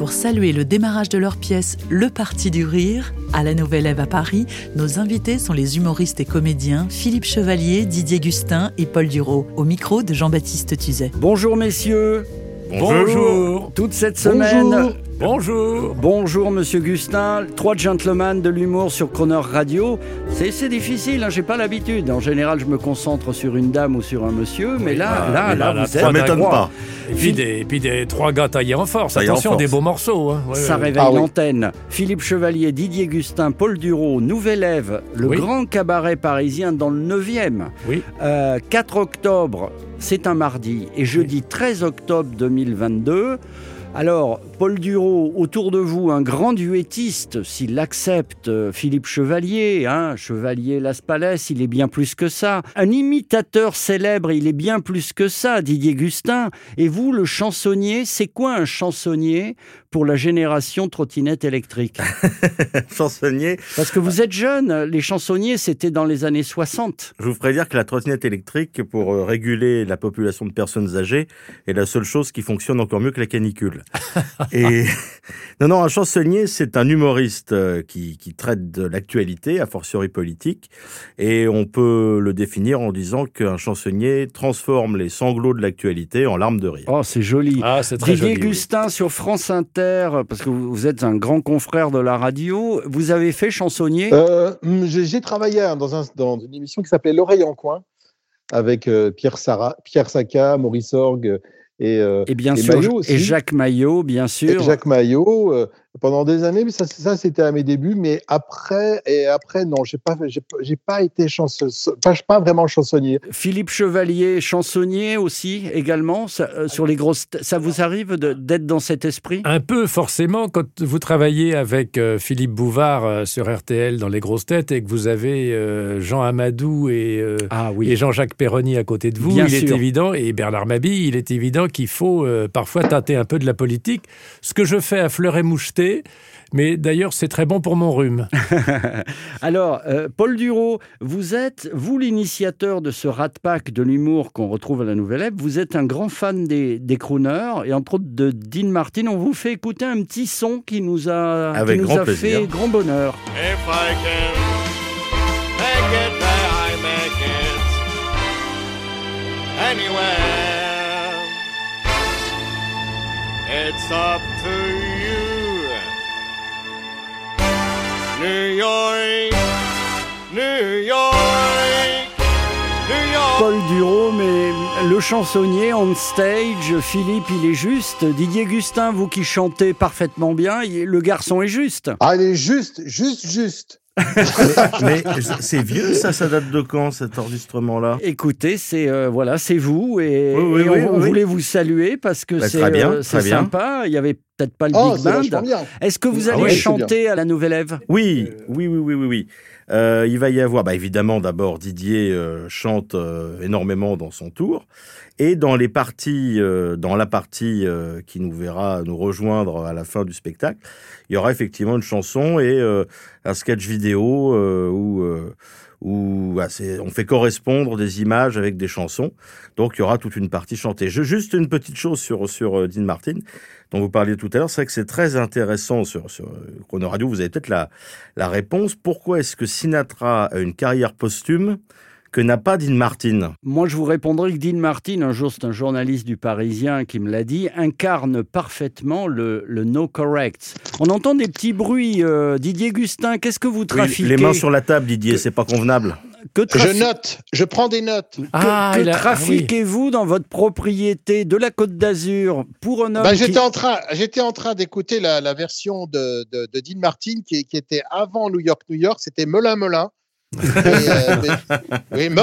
Pour saluer le démarrage de leur pièce Le Parti du Rire, à la Nouvelle Ève à Paris, nos invités sont les humoristes et comédiens Philippe Chevalier, Didier Gustin et Paul Duro, au micro de Jean-Baptiste Tuzet. Bonjour messieurs. Bonjour. Toute cette semaine. Bonjour. Bonjour Monsieur Gustin, trois gentlemen de l'humour sur Croner Radio. C'est difficile, hein, j'ai pas l'habitude. En général, je me concentre sur une dame ou sur un monsieur, mais là, Ah, là, mais là, là, vous là, êtes trois m'étonne pas. Et puis des, et puis des trois gars taillés en force. Taillés en Attention, force. des beaux morceaux. Hein. Ouais, Ça ouais. réveille Ah oui. l'antenne. Philippe Chevalier, Didier Gustin, Paul Duro, Nouvelle Ève, le Oui. grand cabaret parisien dans le 9e. Oui. Euh, 4 octobre, c'est un mardi, et jeudi 13 octobre 2022. Alors, Paul Duro, autour de vous, un grand duettiste, s'il l'accepte, euh, Philippe Chevalier, hein, Chevalier Las Palais, il est bien plus que ça. Un imitateur célèbre, il est bien plus que ça, Didier Gustin. Et vous, le chansonnier, c'est quoi un chansonnier pour la génération trottinette électrique? Chansonnier, Parce que vous êtes jeune, les chansonniers, c'était dans les années 60. je vous ferai dire que la trottinette électrique, pour euh, réguler la population de personnes âgées, est la seule chose qui fonctionne encore mieux que la canicule. Et non, non, un chansonnier, c'est un humoriste euh, qui, qui traite de l'actualité, a fortiori politique, et on peut le définir en disant qu'un chansonnier transforme les sanglots de l'actualité en larmes de rire. Oh, c'est joli. Ah, c'est très Didier joli. oui. Gustin sur France Inter, parce que vous êtes un grand confrère de la radio, vous avez fait chansonnier? Euh, hum, j'ai travaillé hein, dans, un, dans une émission qui s'appelait L'oreille en coin avec euh, Pierre, Sarah, Pierre Sacca, Maurice Orgue et, euh, et bien et sûr, Maillot aussi. et Jacques Maillot, bien et sûr. Jacques Maillot euh, pendant des années. Mais ça, ça c'était à mes débuts. Mais après, et après non, j'ai pas, j'ai pas- j'ai pas été chansonnier, pas, pas vraiment chansonnier. Philippe Chevalier, chansonnier aussi, également, ça, euh, sur les grosses. Ça vous arrive de- d'être dans cet esprit? Un peu forcément quand vous travaillez avec euh, Philippe Bouvard euh, sur RTL dans Les Grosses Têtes et que vous avez euh, Jean Amadou et, euh, Ah et Jean-Jacques Perroni à côté de vous, Bien il est évident, et Bernard Mabille, il est évident qu'il faut euh, parfois tâter un peu de la politique, ce que je fais à fleur et moucheté, mais d'ailleurs c'est très bon pour mon rhume. Alors, euh, Paul Duro, vous êtes, vous l'initiateur de ce rat pack de l'humour qu'on retrouve à la Nouvelle Ève, vous êtes un grand fan des, des crooners et entre autres de Dean Martin. On vous fait écouter un petit son qui nous a, Avec qui nous grand a plaisir. fait grand bonheur. If I can make it there, I make it anywhere. It's up to you. New York, New York, New York. Paul Duro, mais le chansonnier on stage, Philippe, il est juste. Didier Gustin, vous qui chantez parfaitement bien, il- le garçon est juste. Ah, il est juste, juste, juste. Mais c'est vieux, ça, ça date de quand, cet enregistrement-là? Écoutez, c'est euh, voilà, c'est vous et, Oui, oui, et on, oui, on oui. voulait vous saluer parce que Bah, c'est très bien, euh, sympa. Il y avait peut-être pas le Oh, big band. Est-ce que vous Ah allez ouais, c'est chanter à la Nouvelle Ève? Oui, oui, oui, oui, oui, oui. Euh, il va y avoir, bah, évidemment, d'abord Didier euh, chante euh, énormément dans son tour, et dans les parties, dans la partie qui nous verra nous rejoindre à la fin du spectacle, il y aura effectivement une chanson et un sketch vidéo où où bah, on fait correspondre des images avec des chansons. Donc il y aura toute une partie chantée. Juste une petite chose sur sur euh, Dean Martin dont vous parliez tout à l'heure, c'est vrai que c'est très intéressant sur sur euh, Chrono Radio. Vous avez peut-être la la réponse. Pourquoi est-ce que Sinatra a une carrière posthume que n'a pas Dean Martin Moi, je vous répondrai que Dean Martin, un jour, c'est un journaliste du Parisien qui me l'a dit, incarne parfaitement le, le no correct. On entend des petits bruits. euh, Didier Gustin, qu'est-ce que vous Oui, trafiquez Les mains sur la table, Didier, c'est pas convenable. Que, trafi- Je note, je prends des notes. que- Ah, que ah oui. trafiquez-vous dans votre propriété de la Côte d'Azur pour un homme Bah, qui- j'étais en train, j'étais en train d'écouter la, la version de, de, de Dean Martin qui, qui était avant New York, New York. C'était Melun Melun. Et, euh, mais- oui,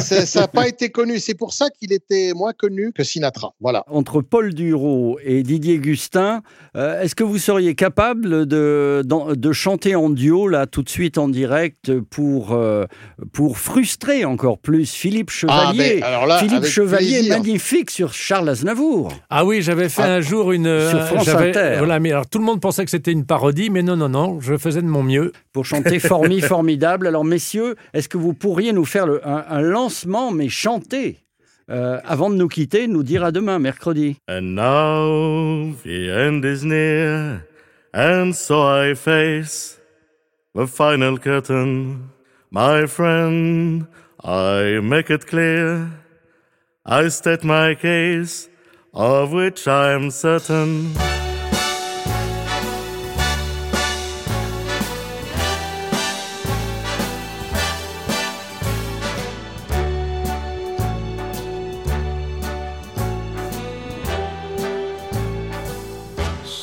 Ça n'a pas été connu. C'est pour ça qu'il était moins connu que Sinatra. Voilà. Entre Paul Duro et Didier Gustin, euh, est-ce que vous seriez capable de, de chanter en duo, là, tout de suite en direct, pour, euh, pour frustrer encore plus Philippe Ah, Chevalier? mais alors là, Philippe Chevalier, plaisir. magnifique sur Charles Aznavour. Ah oui, j'avais fait Ah, un jour une. sur euh, France j'avais- Inter. Voilà, mais alors tout le monde pensait que c'était une parodie, mais non, non, non, je faisais de mon mieux. pour chanter Formi Formidable. Alors, messieurs, est-ce que vous pourriez nous faire le- un, lancement, mais chanté euh, avant de nous quitter, nous dire à demain, mercredi. And now the end is near, and so I face the final curtain. My friend, I make it clear, I state my case, of which I am certain.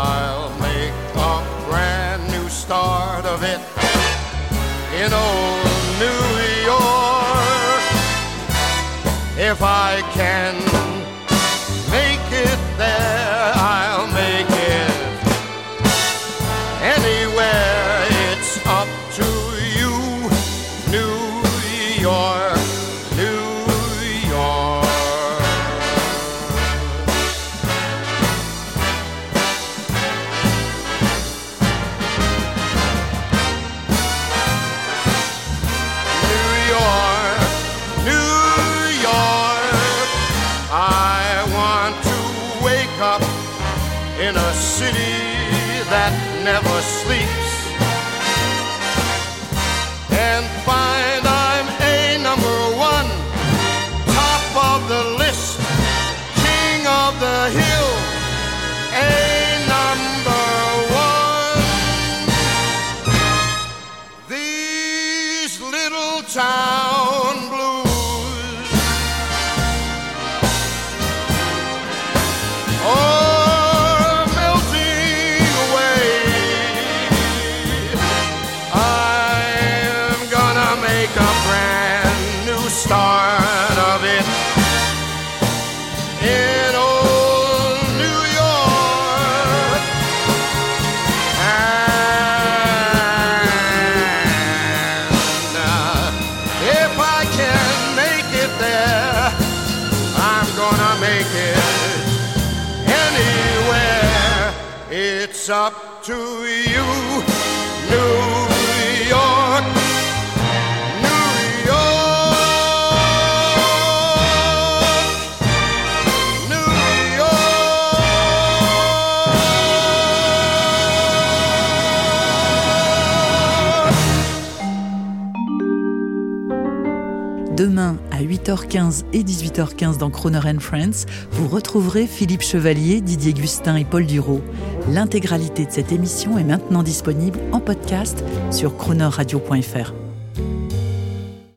I'll make a brand new start of it in old New York. If I can city that never sleeps It's up to you, Demain à 8h15 et 18h15 dans Croner and Friends, vous retrouverez Philippe Chevalier, Didier Gustin et Paul Duro. L'intégralité de cette émission est maintenant disponible en podcast sur cronerradio.fr.